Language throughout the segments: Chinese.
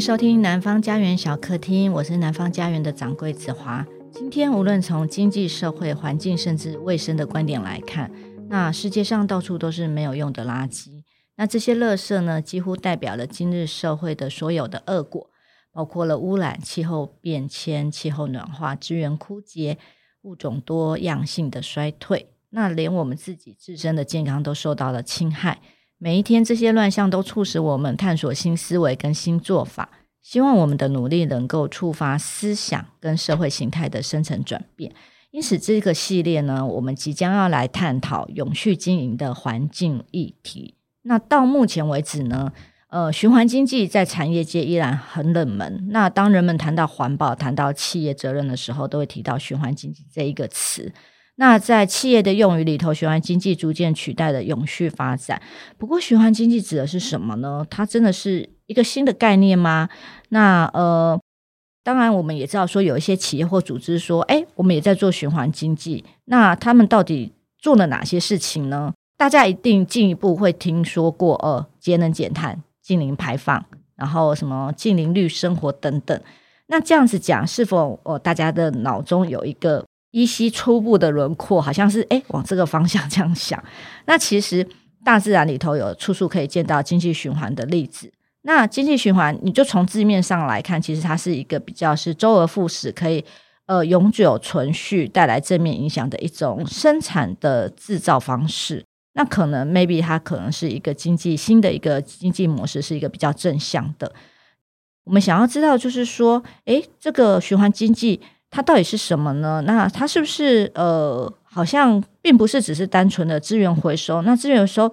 收听南方家园小客厅，我是南方家园的掌柜子华。今天无论从经济、社会、环境，甚至卫生的观点来看，那世界上到处都是没有用的垃圾。那这些垃圾呢，几乎代表了今日社会的所有的恶果，包括了污染、气候变迁、气候暖化、资源枯竭、物种多样性的衰退。那连我们自己自身的健康都受到了侵害。每一天，这些乱象都促使我们探索新思维跟新做法。希望我们的努力能够触发思想跟社会形态的深层转变。因此，这个系列呢，我们即将要来探讨永续经营的环境议题。那到目前为止呢，呃，循环经济在产业界依然很冷门。那当人们谈到环保、谈到企业责任的时候，都会提到循环经济这一个词。那在企业的用语里头，循环经济逐渐取代了永续发展。不过，循环经济指的是什么呢？它真的是一个新的概念吗？那呃，当然，我们也知道说有一些企业或组织说，哎，我们也在做循环经济。那他们到底做了哪些事情呢？大家一定进一步会听说过，呃，节能减碳、净零排放，然后什么净零绿生活等等。那这样子讲，是否呃大家的脑中有一个？依稀初步的轮廓，好像是诶往这个方向 这样想。那其实大自然里头有处处可以见到经济循环的例子。那经济循环，你就从字面上来看，其实它是一个比较是周而复始，可以呃永久存续，带来正面影响的一种生产的制造方式。那可能 maybe 它可能是一个经济新的一个经济模式，是一个比较正向的。我们想要知道，就是说，诶这个循环经济。它到底是什么呢？那它是不是呃，好像并不是只是单纯的资源回收？那资源回收，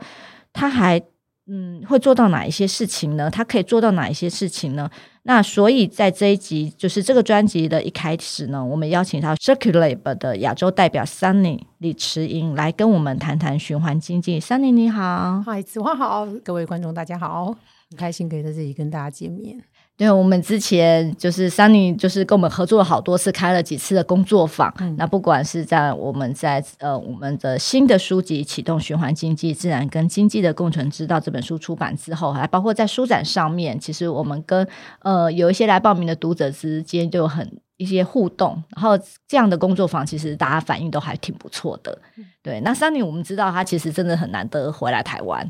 它还嗯会做到哪一些事情呢？它可以做到哪一些事情呢？那所以在这一集，就是这个专辑的一开始呢，我们邀请到 Circulab 的亚洲代表 Sunny 李慈莹来跟我们谈谈循环经济。Sunny 你好，嗨，子华好，各位观众大家好，很开心可以在这里跟大家见面。对，我们之前就是 Sunny，就是跟我们合作了好多次，开了几次的工作坊。嗯、那不管是在我们在呃我们的新的书籍《启动循环经济：自然跟经济的共存之道》这本书出版之后，还包括在书展上面，其实我们跟呃有一些来报名的读者之间就很一些互动。然后这样的工作坊，其实大家反应都还挺不错的。嗯、对，那 Sunny 我们知道他其实真的很难得回来台湾。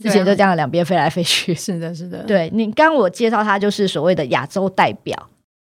之前就这样两边飞来飞去，是的，是的。对，你刚刚我介绍他就是所谓的亚洲代表，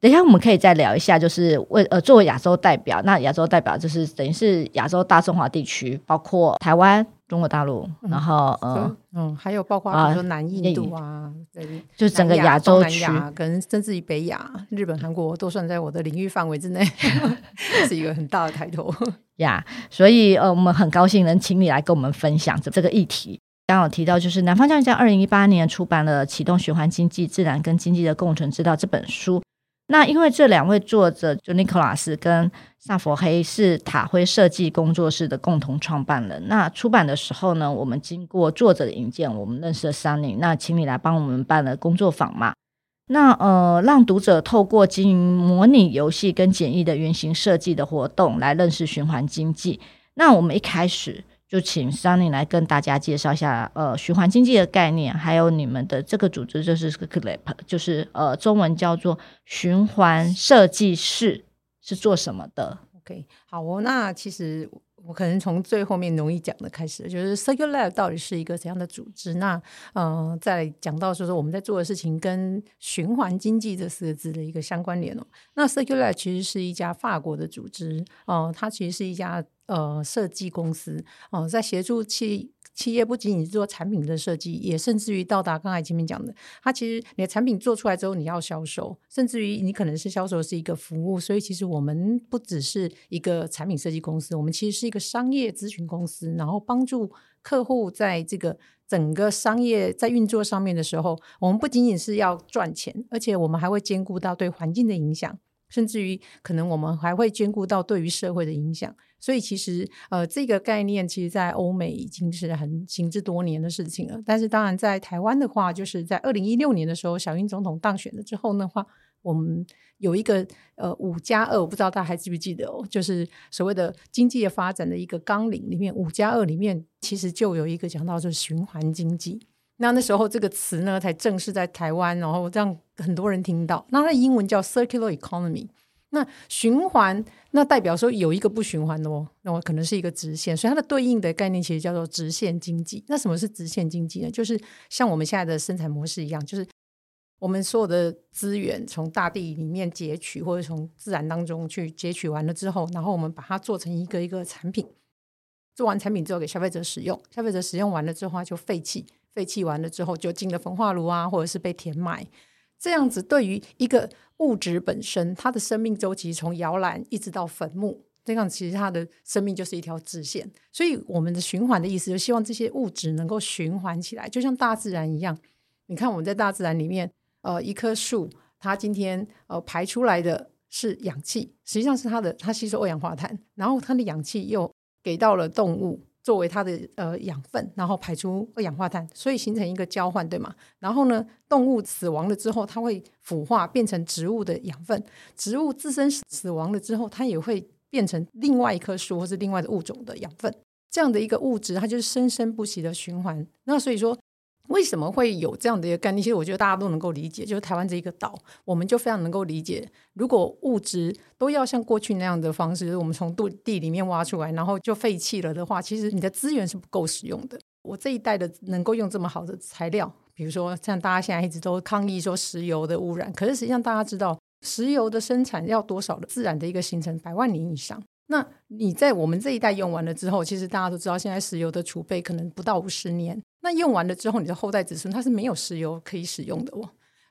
等一下我们可以再聊一下，就是为呃作为亚洲代表，那亚洲代表就是等于是亚洲大中华地区，包括台湾、中国大陆，然后嗯嗯，还有包括比如说南印度啊，对，就整个亚洲区跟甚至于北亚、日本、韩国都算在我的领域范围之内，是一个很大的抬头呀。所以呃，我们很高兴能请你来跟我们分享这这个议题。刚刚有提到，就是南方教育在二零一八年出版了《启动循环经济：自然跟经济的共存之道》这本书。那因为这两位作者，就尼克拉斯跟萨佛黑是塔辉设计工作室的共同创办人。那出版的时候呢，我们经过作者的引荐，我们认识了 Sunny，那请你来帮我们办了工作坊嘛。那呃，让读者透过经营模拟游戏跟简易的原型设计的活动来认识循环经济。那我们一开始。就请 Sunny 来跟大家介绍一下，呃，循环经济的概念，还有你们的这个组织就是 CLAP，就是呃，中文叫做循环设计室，是做什么的？OK，好哦，那其实。我可能从最后面容易讲的开始，就是 Circulab 到底是一个怎样的组织？那呃，再讲到说说我们在做的事情跟循环经济这四个字的一个相关联哦。那 Circulab 其实是一家法国的组织哦，它其实是一家呃设计公司哦，在协助企。企业不仅仅是做产品的设计，也甚至于到达刚才前面讲的，它其实你的产品做出来之后，你要销售，甚至于你可能是销售是一个服务。所以其实我们不只是一个产品设计公司，我们其实是一个商业咨询公司，然后帮助客户在这个整个商业在运作上面的时候，我们不仅仅是要赚钱，而且我们还会兼顾到对环境的影响。甚至于，可能我们还会兼顾到对于社会的影响。所以，其实呃，这个概念其实，在欧美已经是很行之多年的事情了。但是，当然在台湾的话，就是在二零一六年的时候，小英总统当选了之后的话，我们有一个呃五加二，我不知道大家还记不记得哦，就是所谓的经济的发展的一个纲领里面，五加二里面其实就有一个讲到就是循环经济。那那时候这个词呢，才正式在台湾，然后让很多人听到。那它的英文叫 circular economy。那循环，那代表说有一个不循环的哦，那我可能是一个直线，所以它的对应的概念其实叫做直线经济。那什么是直线经济呢？就是像我们现在的生产模式一样，就是我们所有的资源从大地里面截取，或者从自然当中去截取完了之后，然后我们把它做成一个一个产品，做完产品之后给消费者使用，消费者使用完了之后就废弃，废弃完了之后就进了焚化炉啊，或者是被填埋。这样子对于一个物质本身，它的生命周期从摇篮一直到坟墓，这样其实它的生命就是一条直线。所以我们的循环的意思，就希望这些物质能够循环起来，就像大自然一样。你看我们在大自然里面，呃，一棵树，它今天呃排出来的是氧气，实际上是它的它吸收二氧化碳，然后它的氧气又给到了动物。作为它的呃养分，然后排出二氧化碳，所以形成一个交换，对吗？然后呢，动物死亡了之后，它会腐化变成植物的养分；植物自身死亡了之后，它也会变成另外一棵树或是另外的物种的养分。这样的一个物质，它就是生生不息的循环。那所以说。为什么会有这样的一个概念？其实我觉得大家都能够理解，就是台湾这一个岛，我们就非常能够理解，如果物质都要像过去那样的方式，我们从地里面挖出来，然后就废弃了的话，其实你的资源是不够使用的。我这一代的能够用这么好的材料，比如说像大家现在一直都抗议说石油的污染，可是实际上大家知道，石油的生产要多少的自然的一个形成，百万年以上。那你在我们这一代用完了之后，其实大家都知道，现在石油的储备可能不到五十年。那用完了之后，你的后代子孙他是没有石油可以使用的哦。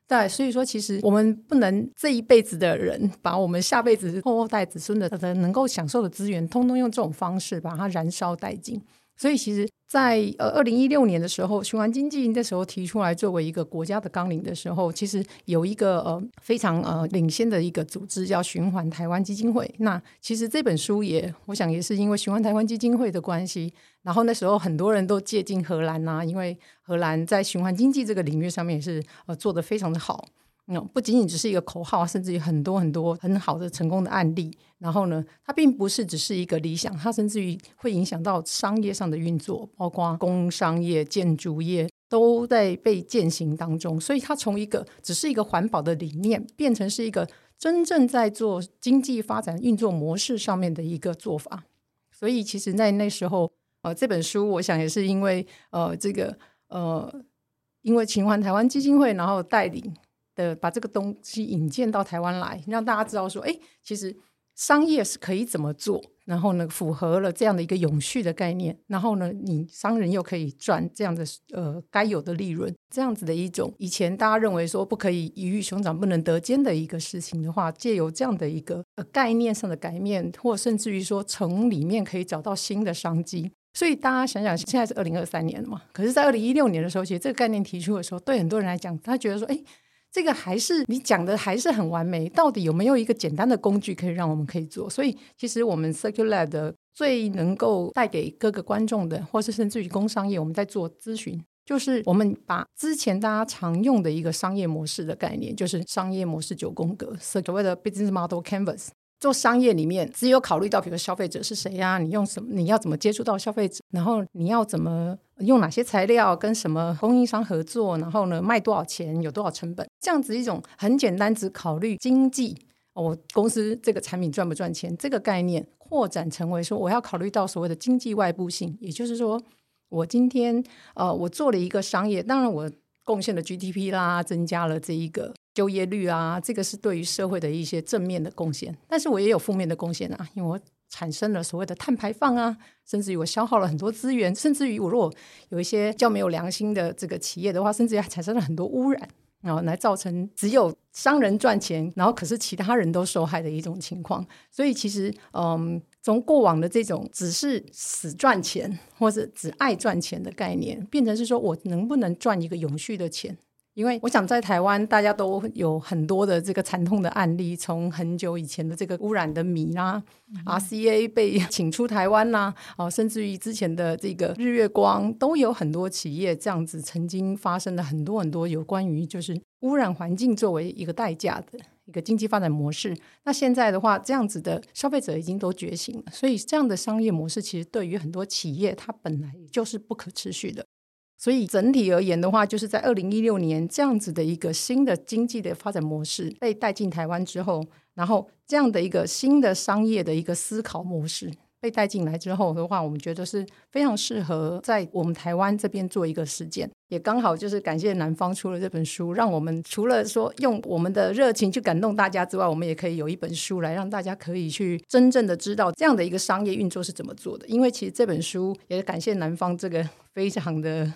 对，所以说其实我们不能这一辈子的人把我们下辈子后代子孙的的能够享受的资源，通通用这种方式把它燃烧殆尽。所以，其实在，呃二零一六年的时候，循环经济那时候提出来作为一个国家的纲领的时候，其实有一个呃非常呃领先的一个组织叫循环台湾基金会。那其实这本书也，我想也是因为循环台湾基金会的关系，然后那时候很多人都借鉴荷兰呐、因为荷兰在循环经济这个领域上面也是呃做得非常的好。那不仅仅只是一个口号，甚至于很多很多很好的成功的案例。然后呢，它并不是只是一个理想，它甚至于会影响到商业上的运作，包括工商业、建筑业都在被践行当中。所以，它从一个只是一个环保的理念，变成是一个真正在做经济发展运作模式上面的一个做法。所以，其实，在那时候，呃，这本书我想也是因为呃这个呃，因为秦环台湾基金会，然后带领。的把这个东西引荐到台湾来，让大家知道说，哎，其实商业是可以怎么做，然后呢，符合了这样的一个永续的概念，然后呢，你商人又可以赚这样的呃该有的利润，这样子的一种以前大家认为说不可以鱼与熊掌不能得兼的一个事情的话，借由这样的一个呃概念上的改变，或甚至于说从里面可以找到新的商机。所以大家想想，现在是二零二三年了嘛，可是，在二零一六年的时候，其实这个概念提出的时候，对很多人来讲，他觉得说，哎。这个还是你讲的还是很完美，到底有没有一个简单的工具可以让我们可以做？所以其实我们 Circular 的最能够带给各个观众的，或是甚至于工商业，我们在做咨询，就是我们把之前大家常用的一个商业模式的概念，就是商业模式九宫格，所谓的 Business Model Canvas。做商业里面，只有考虑到，比如消费者是谁呀？你用什么？你要怎么接触到消费者？然后你要怎么用哪些材料？跟什么供应商合作？然后呢，卖多少钱？有多少成本？这样子一种很简单，只考虑经济。我公司这个产品赚不赚钱？这个概念扩展成为说，我要考虑到所谓的经济外部性，也就是说，我今天呃，我做了一个商业，当然我贡献了 GDP 啦，增加了这一个。就业率啊，这个是对于社会的一些正面的贡献，但是我也有负面的贡献啊，因为我产生了所谓的碳排放啊，甚至于我消耗了很多资源，甚至于我如果有一些较没有良心的这个企业的话，甚至于还产生了很多污染，然后来造成只有商人赚钱，然后可是其他人都受害的一种情况。所以其实，嗯，从过往的这种只是死赚钱或者只爱赚钱的概念，变成是说我能不能赚一个永续的钱。因为我想在台湾，大家都有很多的这个惨痛的案例，从很久以前的这个污染的米啦、啊、RCA 被 请出台湾啦，哦，甚至于之前的这个日月光，都有很多企业这样子曾经发生了很多很多有关于就是污染环境作为一个代价的一个经济发展模式。那现在的话，这样子的消费者已经都觉醒了，所以这样的商业模式其实对于很多企业，它本来就是不可持续的。所以整体而言的话，就是在二零一六年这样子的一个新的经济的发展模式被带进台湾之后，然后这样的一个新的商业的一个思考模式被带进来之后的话，我们觉得是非常适合在我们台湾这边做一个实践。也刚好就是感谢南方出了这本书，让我们除了说用我们的热情去感动大家之外，我们也可以有一本书来让大家可以去真正的知道这样的一个商业运作是怎么做的。因为其实这本书也感谢南方这个非常的。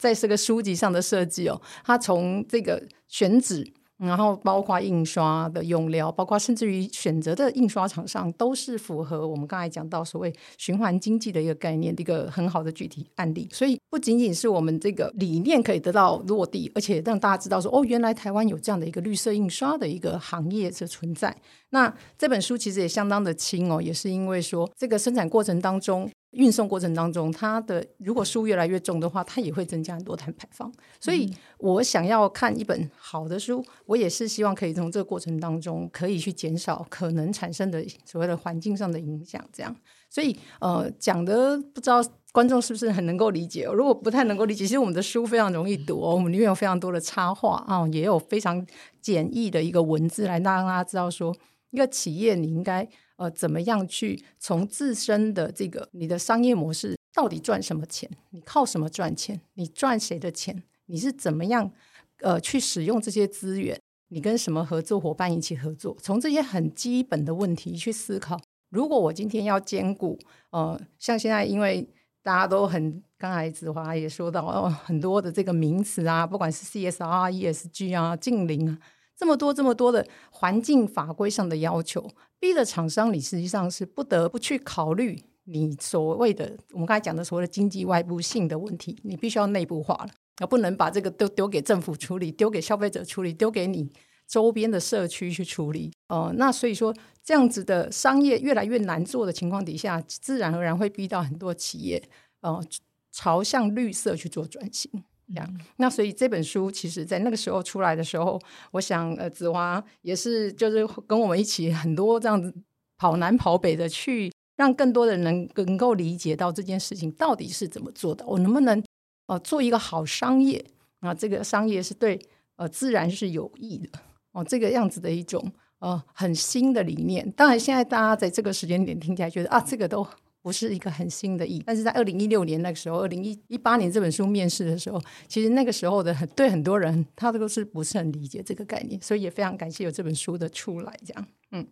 在这个书籍上的设计哦，它从这个选址，然后包括印刷的用料，包括甚至于选择的印刷厂商，都是符合我们刚才讲到所谓循环经济的一个概念的，一个很好的具体案例。所以不仅仅是我们这个理念可以得到落地，而且让大家知道说，哦，原来台湾有这样的一个绿色印刷的一个行业的存在。那这本书其实也相当的轻哦，也是因为说这个生产过程当中。运送过程当中，它的如果书越来越重的话，它也会增加很多碳排放。所以我想要看一本好的书，我也是希望可以从这个过程当中可以去减少可能产生的所谓的环境上的影响。这样，所以呃，讲的不知道观众是不是很能够理解？如果不太能够理解，其实我们的书非常容易读哦，我们里面有非常多的插画啊，也有非常简易的一个文字来让大家知道说，一个企业你应该。呃，怎么样去从自身的这个你的商业模式到底赚什么钱？你靠什么赚钱？你赚谁的钱？你是怎么样呃去使用这些资源？你跟什么合作伙伴一起合作？从这些很基本的问题去思考。如果我今天要兼顾呃，像现在因为大家都很，刚才子华也说到哦，很多的这个名词啊，不管是 CSR、ESG 啊、净零啊。这么多这么多的环境法规上的要求，逼的厂商你实际上是不得不去考虑你所谓的我们刚才讲的所谓的经济外部性的问题，你必须要内部化了，而不能把这个都丢给政府处理，丢给消费者处理，丢给你周边的社区去处理。呃，那所以说这样子的商业越来越难做的情况底下，自然而然会逼到很多企业呃朝向绿色去做转型。这样，那所以这本书其实，在那个时候出来的时候，我想，呃，子华也是，就是跟我们一起很多这样子跑南跑北的去，让更多的人能能够理解到这件事情到底是怎么做的。我能不能呃做一个好商业啊？这个商业是对呃自然是有益的哦，这个样子的一种呃很新的理念。当然，现在大家在这个时间点听起来觉得啊，这个都。不是一个很新的意义，但是在二零一六年那个时候，二零一一八年这本书面世的时候，其实那个时候的很对很多人，他都是不是很理解这个概念，所以也非常感谢有这本书的出来。这样，嗯，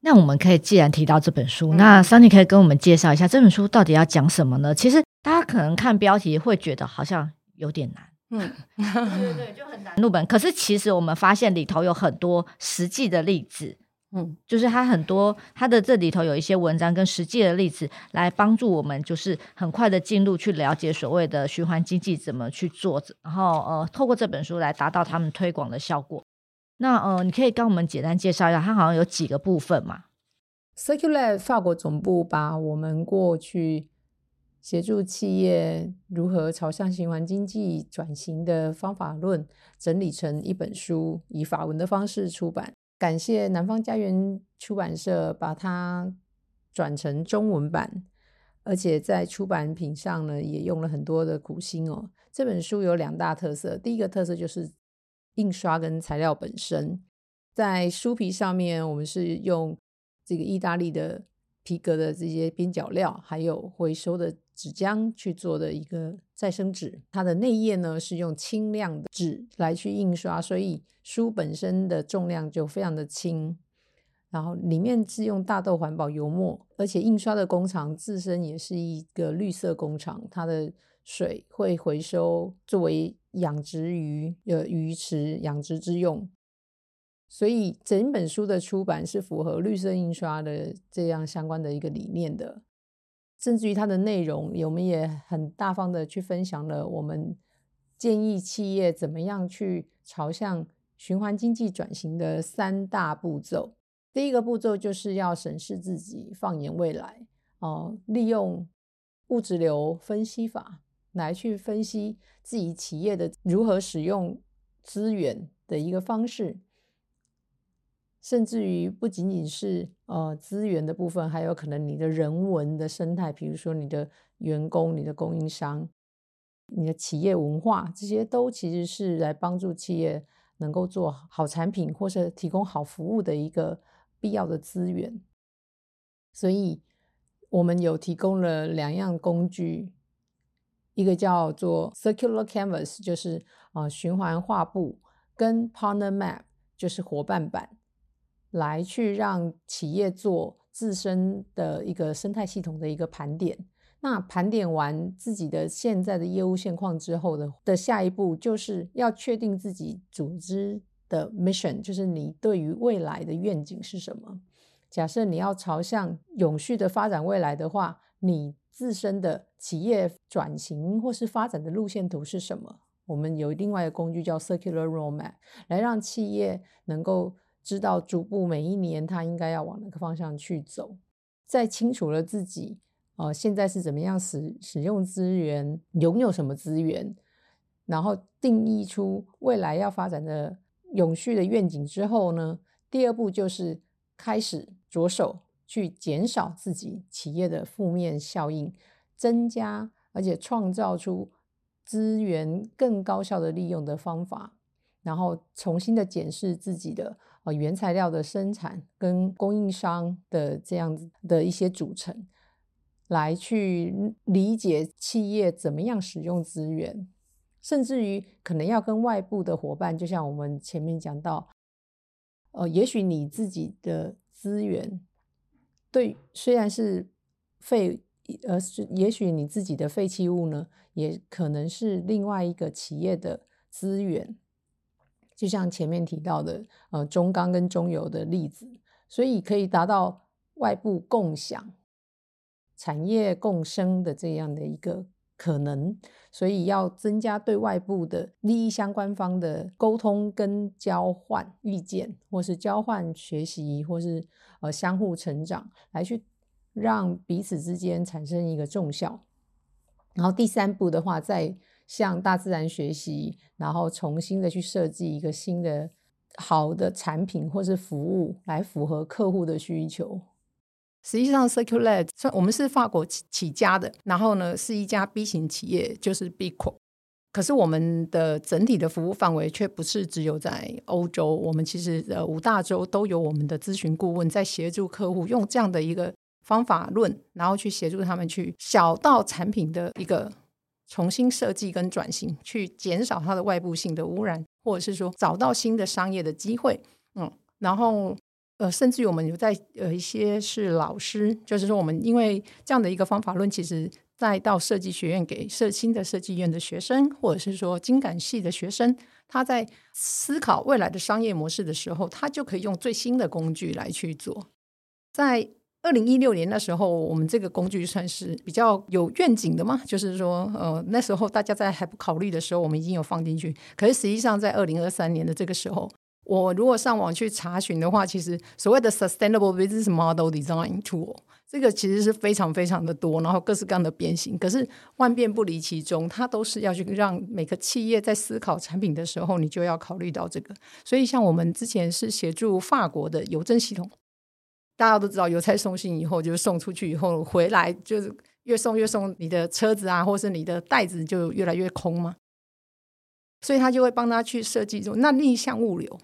那我们可以既然提到这本书，嗯、那 Sunny 可以跟我们介绍一下这本书到底要讲什么呢？其实大家可能看标题会觉得好像有点难，嗯，对对对，就很难入门。可是其实我们发现里头有很多实际的例子。嗯，就是它很多，它的这里头有一些文章跟实际的例子来帮助我们，就是很快的进入去了解所谓的循环经济怎么去做，然后呃，透过这本书来达到他们推广的效果。那呃，你可以跟我们简单介绍一下，它好像有几个部分嘛？Circulate 法国总部把我们过去协助企业如何朝向循环经济转型的方法论整理成一本书，以法文的方式出版。感谢南方家园出版社把它转成中文版，而且在出版品上呢也用了很多的苦心哦。这本书有两大特色，第一个特色就是印刷跟材料本身，在书皮上面我们是用这个意大利的皮革的这些边角料，还有回收的纸浆去做的一个再生纸。它的内页呢是用轻量的纸来去印刷，所以。书本身的重量就非常的轻，然后里面是用大豆环保油墨，而且印刷的工厂自身也是一个绿色工厂，它的水会回收作为养殖鱼的鱼池养殖之用，所以整本书的出版是符合绿色印刷的这样相关的一个理念的，甚至于它的内容，我们也很大方的去分享了我们建议企业怎么样去朝向。循环经济转型的三大步骤，第一个步骤就是要审视自己，放眼未来，哦，利用物质流分析法来去分析自己企业的如何使用资源的一个方式，甚至于不仅仅是呃资源的部分，还有可能你的人文的生态，比如说你的员工、你的供应商。你的企业文化，这些都其实是来帮助企业能够做好产品或是提供好服务的一个必要的资源。所以，我们有提供了两样工具，一个叫做 Circular Canvas，就是呃循环画布，跟 Partner Map，就是伙伴版，来去让企业做自身的一个生态系统的一个盘点。那盘点完自己的现在的业务现况之后的的下一步，就是要确定自己组织的 mission，就是你对于未来的愿景是什么。假设你要朝向永续的发展未来的话，你自身的企业转型或是发展的路线图是什么？我们有另外一个工具叫 Circular Roadmap，来让企业能够知道逐步每一年它应该要往哪个方向去走。在清楚了自己呃现在是怎么样使使用资源，拥有什么资源，然后定义出未来要发展的永续的愿景之后呢，第二步就是开始。着手去减少自己企业的负面效应，增加而且创造出资源更高效的利用的方法，然后重新的检视自己的呃原材料的生产跟供应商的这样子的一些组成，来去理解企业怎么样使用资源，甚至于可能要跟外部的伙伴，就像我们前面讲到，呃，也许你自己的。资源对，虽然是废，呃，是也许你自己的废弃物呢，也可能是另外一个企业的资源。就像前面提到的，呃，中钢跟中油的例子，所以可以达到外部共享、产业共生的这样的一个。可能，所以要增加对外部的利益相关方的沟通跟交换意见，或是交换学习，或是呃相互成长，来去让彼此之间产生一个重效。然后第三步的话，在向大自然学习，然后重新的去设计一个新的好的产品或是服务，来符合客户的需求。实际上，Circulate 我们是法国起起家的，然后呢是一家 B 型企业，就是 B Corp。可是我们的整体的服务范围却不是只有在欧洲，我们其实呃五大洲都有我们的咨询顾问在协助客户用这样的一个方法论，然后去协助他们去小到产品的一个重新设计跟转型，去减少它的外部性的污染，或者是说找到新的商业的机会。嗯，然后。呃，甚至于我们有在呃一些是老师，就是说我们因为这样的一个方法论，其实再到设计学院给设新的设计院的学生，或者是说精感系的学生，他在思考未来的商业模式的时候，他就可以用最新的工具来去做。在二零一六年那时候，我们这个工具算是比较有愿景的嘛，就是说，呃，那时候大家在还不考虑的时候，我们已经有放进去。可是实际上，在二零二三年的这个时候，我如果上网去查询的话，其实所谓的 Sustainable Business Model Design Tool 这个其实是非常非常的多，然后各式各样的变形。可是万变不离其宗，它都是要去让每个企业在思考产品的时候，你就要考虑到这个。所以像我们之前是协助法国的邮政系统，大家都知道邮差送信以后，就是送出去以后回来就是越送越送，你的车子啊，或是你的袋子就越来越空嘛。所以他就会帮他去设计这种那逆向物流。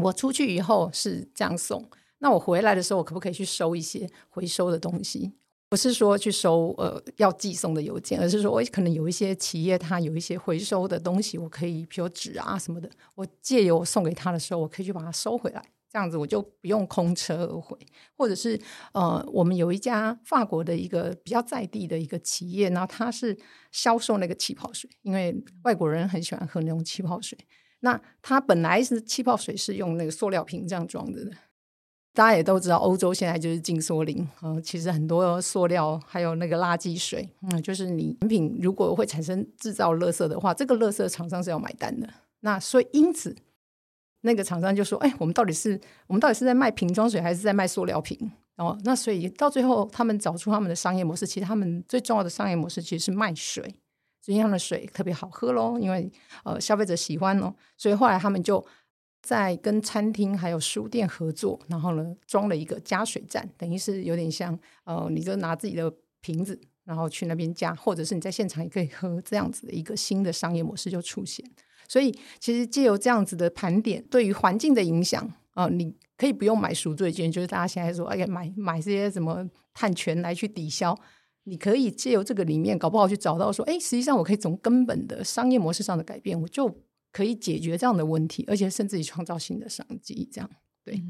我出去以后是这样送，那我回来的时候，我可不可以去收一些回收的东西？不是说去收呃要寄送的邮件，而是说我可能有一些企业它有一些回收的东西，我可以比如纸啊什么的，我借由送给他的时候，我可以去把它收回来，这样子我就不用空车而回。或者是呃，我们有一家法国的一个比较在地的一个企业，然后它是销售那个气泡水，因为外国人很喜欢喝那种气泡水。那它本来是气泡水是用那个塑料瓶这样装的，大家也都知道，欧洲现在就是禁塑令，嗯，其实很多塑料还有那个垃圾水，嗯，就是你产品如果会产生制造垃圾的话，这个垃圾厂商是要买单的。那所以因此，那个厂商就说：“哎，我们到底是我们到底是在卖瓶装水，还是在卖塑料瓶？”哦，那所以到最后，他们找出他们的商业模式，其实他们最重要的商业模式其实是卖水。这样的水特别好喝喽，因为呃消费者喜欢哦，所以后来他们就在跟餐厅还有书店合作，然后呢装了一个加水站，等于是有点像呃，你就拿自己的瓶子，然后去那边加，或者是你在现场也可以喝，这样子的一个新的商业模式就出现。所以，其实借由这样子的盘点，对于环境的影响啊、你可以不用买赎罪券，就是大家现在说，哎呀，买买这些什么碳权来去抵消，你可以借由这个里面，搞不好去找到说，哎，实际上我可以从根本的商业模式上的改变，我就可以解决这样的问题，而且甚至于创造新的商机。这样，对。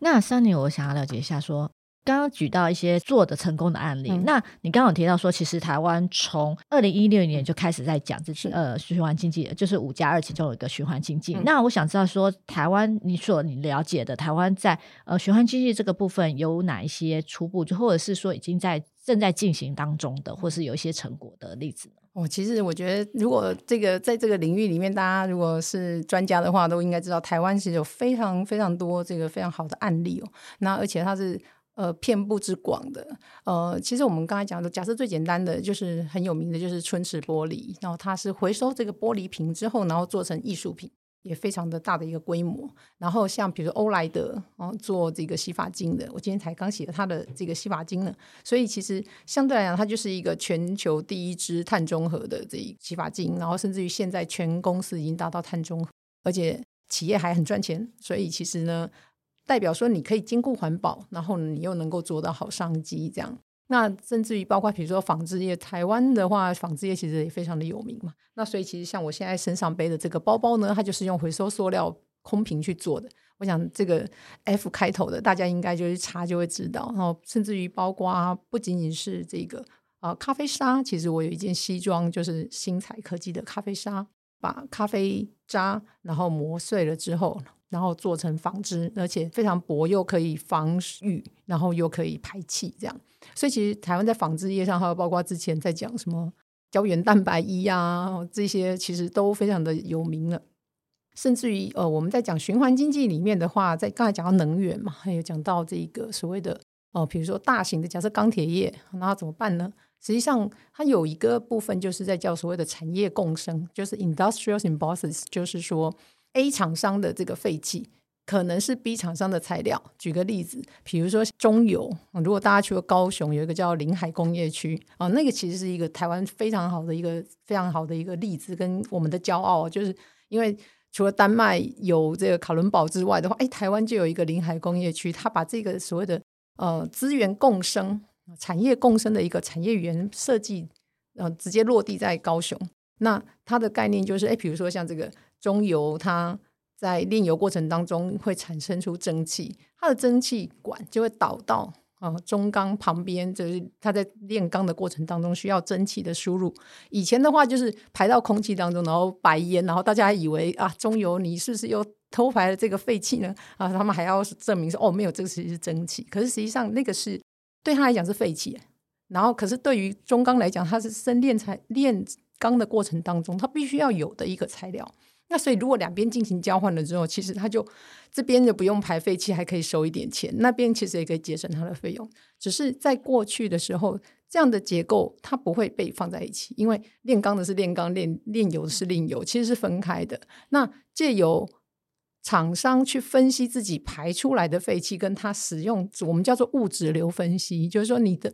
那三年我想要了解一下说。刚刚举到一些做的成功的案例，嗯、那你刚刚有提到说，其实台湾从二零一六年就开始在讲这些呃循环经济，就是五加二其中有一个循环经济。嗯、那我想知道说，台湾你所你了解的台湾在呃循环经济这个部分有哪一些初步，就或者是说已经在正在进行当中的，或是有一些成果的例子呢？哦，其实我觉得，如果这个在这个领域里面，大家如果是专家的话，都应该知道，台湾其实有非常非常多这个非常好的案例哦。那而且它是。呃，遍布之广的，呃，其实我们刚才讲的，假设最简单的就是很有名的，就是春池玻璃，然后它是回收这个玻璃瓶之后，然后做成艺术品，也非常的大的一个规模。然后像比如欧莱德，哦，做这个洗发精的，我今天才刚洗了它的这个洗发精呢，所以其实相对来讲，它就是一个全球第一支碳中和的这一洗发精，然后甚至于现在全公司已经达到碳中和，而且企业还很赚钱，所以其实呢。代表说你可以兼顾环保，然后你又能够做到好商机，这样。那甚至于包括比如说纺织业，台湾的话，纺织业其实也非常的有名嘛。那所以其实像我现在身上背的这个包包呢，它就是用回收塑料空瓶去做的。我想这个 F 开头的，大家应该就是查就会知道。然后甚至于包括不仅仅是这个啊、咖啡沙，其实我有一件西装，就是新彩科技的咖啡沙，把咖啡渣然后磨碎了之后。然后做成纺织，而且非常薄，又可以防雨，然后又可以排气，这样。所以其实台湾在纺织业上，还有包括之前在讲什么胶原蛋白衣啊，这些其实都非常的有名了。甚至于呃，我们在讲循环经济里面的话，在刚才讲到能源嘛，还有讲到这个所谓的哦、呃，比如说大型的假设钢铁业，那怎么办呢？实际上它有一个部分就是在叫所谓的产业共生，就是 industrial symbiosis，就是说。A 厂商的这个废气可能是 B 厂商的材料。举个例子，比如说中油，如果大家去过高雄，有一个叫临海工业区啊，那个其实是一个台湾非常好的一个非常好的一个例子，跟我们的骄傲，就是因为除了丹麦有这个卡伦堡之外的话，哎，台湾就有一个临海工业区，它把这个所谓的呃资源共生、产业共生的一个产业园设计，呃，直接落地在高雄。那它的概念就是，哎，比如说像这个。中油它在炼油过程当中会产生出蒸汽，它的蒸汽管就会导到啊中钢旁边，就是它在炼钢的过程当中需要蒸汽的输入。以前的话就是排到空气当中，然后白烟，然后大家以为啊中油你是不是又偷排了这个废气呢？啊，他们还要证明说哦没有，这个其实是蒸汽。可是实际上那个是对他来讲是废气，然后可是对于中钢来讲，它是生炼材炼钢的过程当中，它必须要有的一个材料。那所以，如果两边进行交换了之后，其实他就这边就不用排废气，还可以收一点钱；那边其实也可以节省它的费用。只是在过去的时候，这样的结构它不会被放在一起，因为炼钢的是炼钢，炼炼油的是炼油，其实是分开的。那借由厂商去分析自己排出来的废气，跟它使用，我们叫做物质流分析，就是说你的。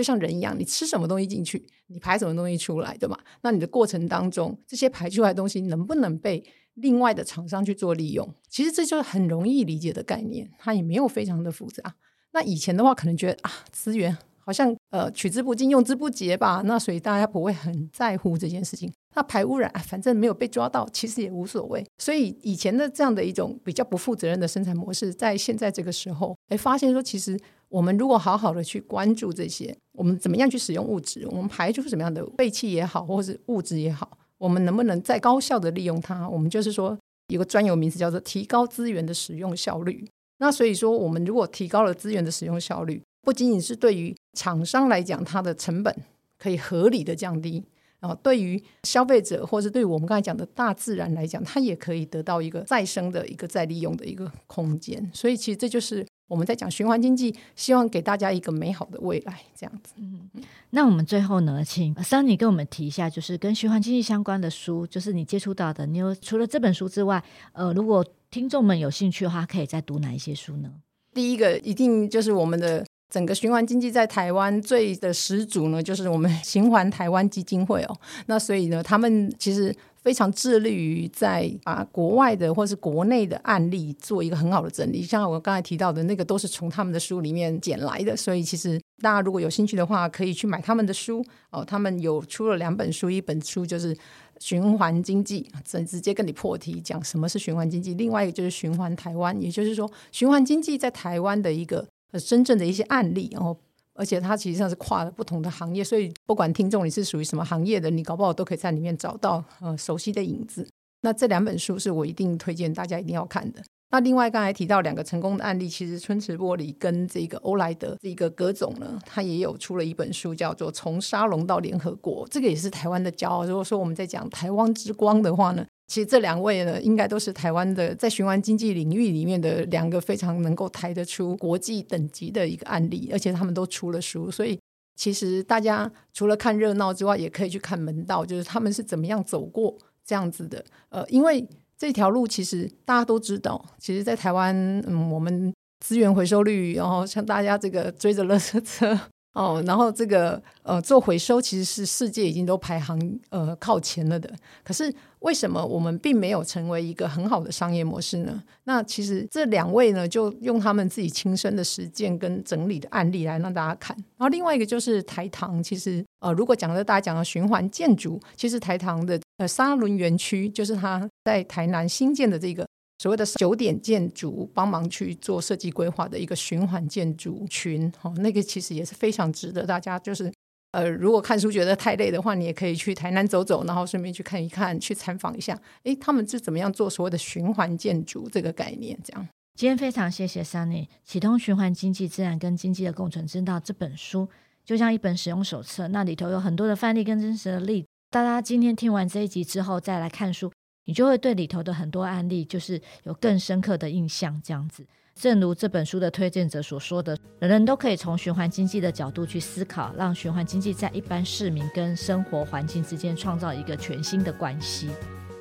就像人一样，你吃什么东西进去，你排什么东西出来，对吗？那你的过程当中，这些排出来的东西能不能被另外的厂商去做利用？其实这就是很容易理解的概念，它也没有非常的复杂。那以前的话，可能觉得啊，资源好像呃取之不尽，用之不竭吧。那所以大家不会很在乎这件事情。那排污染，啊，反正没有被抓到，其实也无所谓。所以以前的这样的一种比较不负责任的生产模式，在现在这个时候，哎，发现说其实。我们如果好好的去关注这些，我们怎么样去使用物质？我们排出什么样的废气也好，或是物质也好，我们能不能再高效的利用它？我们就是说，有个专有名词叫做提高资源的使用效率。那所以说，我们如果提高了资源的使用效率，不仅仅是对于厂商来讲，它的成本可以合理的降低，然后对于消费者，或是对于我们刚才讲的大自然来讲，它也可以得到一个再生的一个再利用的一个空间。所以，其实这就是。我们在讲循环经济，希望给大家一个美好的未来，这样子。嗯，那我们最后呢，请 Sunny 跟我们提一下，就是跟循环经济相关的书，就是你接触到的。你有除了这本书之外，呃，如果听众们有兴趣的话，可以再读哪一些书呢？第一个一定就是我们的整个循环经济在台湾最的始祖呢，就是我们循环台湾基金会哦。那所以呢，他们其实非常致力于在把国外的或是国内的案例做一个很好的整理。像我刚才提到的那个，都是从他们的书里面捡来的。所以其实大家如果有兴趣的话，可以去买他们的书哦。他们有出了两本书，一本书就是循环经济，直直接跟你破题讲什么是循环经济；另外一个就是循环台湾，也就是说循环经济在台湾的一个。呃真正的一些案例，然后而且它其实上是跨了不同的行业，所以不管听众你是属于什么行业的，你搞不好都可以在里面找到呃熟悉的影子。那这两本书是我一定推荐大家一定要看的。那另外刚才提到两个成功的案例，其实春池玻璃跟这个欧莱德这个葛总呢，他也有出了一本书，叫做《从沙龙到联合国》，这个也是台湾的骄傲。如果说我们在讲台湾之光的话呢，其实这两位呢，应该都是台湾的在循环经济领域里面的两个非常能够抬得出国际等级的一个案例，而且他们都出了书，所以其实大家除了看热闹之外，也可以去看门道，就是他们是怎么样走过这样子的。呃，因为这条路其实大家都知道，其实，在台湾，嗯，我们资源回收率，然后像大家这个追着垃圾车。哦，然后这个呃做回收其实是世界已经都排行呃靠前了的。可是为什么我们并没有成为一个很好的商业模式呢？那其实这两位呢，就用他们自己亲身的实践跟整理的案例来让大家看。然后另外一个就是台糖，其实呃如果讲的大家讲的循环建筑，其实台糖的呃沙仑园区就是它在台南新建的这个。所谓的九点建筑帮忙去做设计规划的一个循环建筑群，哦，那个其实也是非常值得大家，就是呃，如果看书觉得太累的话，你也可以去台南走走，然后顺便去看一看，去参访一下，诶，他们是怎么样做所谓的循环建筑这个概念？这样。今天非常谢谢 Sunny 启动循环经济自然跟经济的共存之道这本书，就像一本使用手册，那里头有很多的范例跟真实的例子。大家今天听完这一集之后再来看书。你就会对里头的很多案例，就是有更深刻的印象。这样子，正如这本书的推荐者所说的，人人都可以从循环经济的角度去思考，让循环经济在一般市民跟生活环境之间创造一个全新的关系。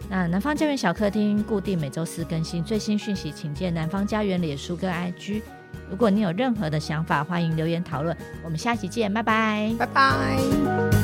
那南方家园小客厅固定每周四更新最新讯息，请见南方家园脸书跟 IG。如果你有任何的想法，欢迎留言讨论。我们下期见，拜拜，拜拜。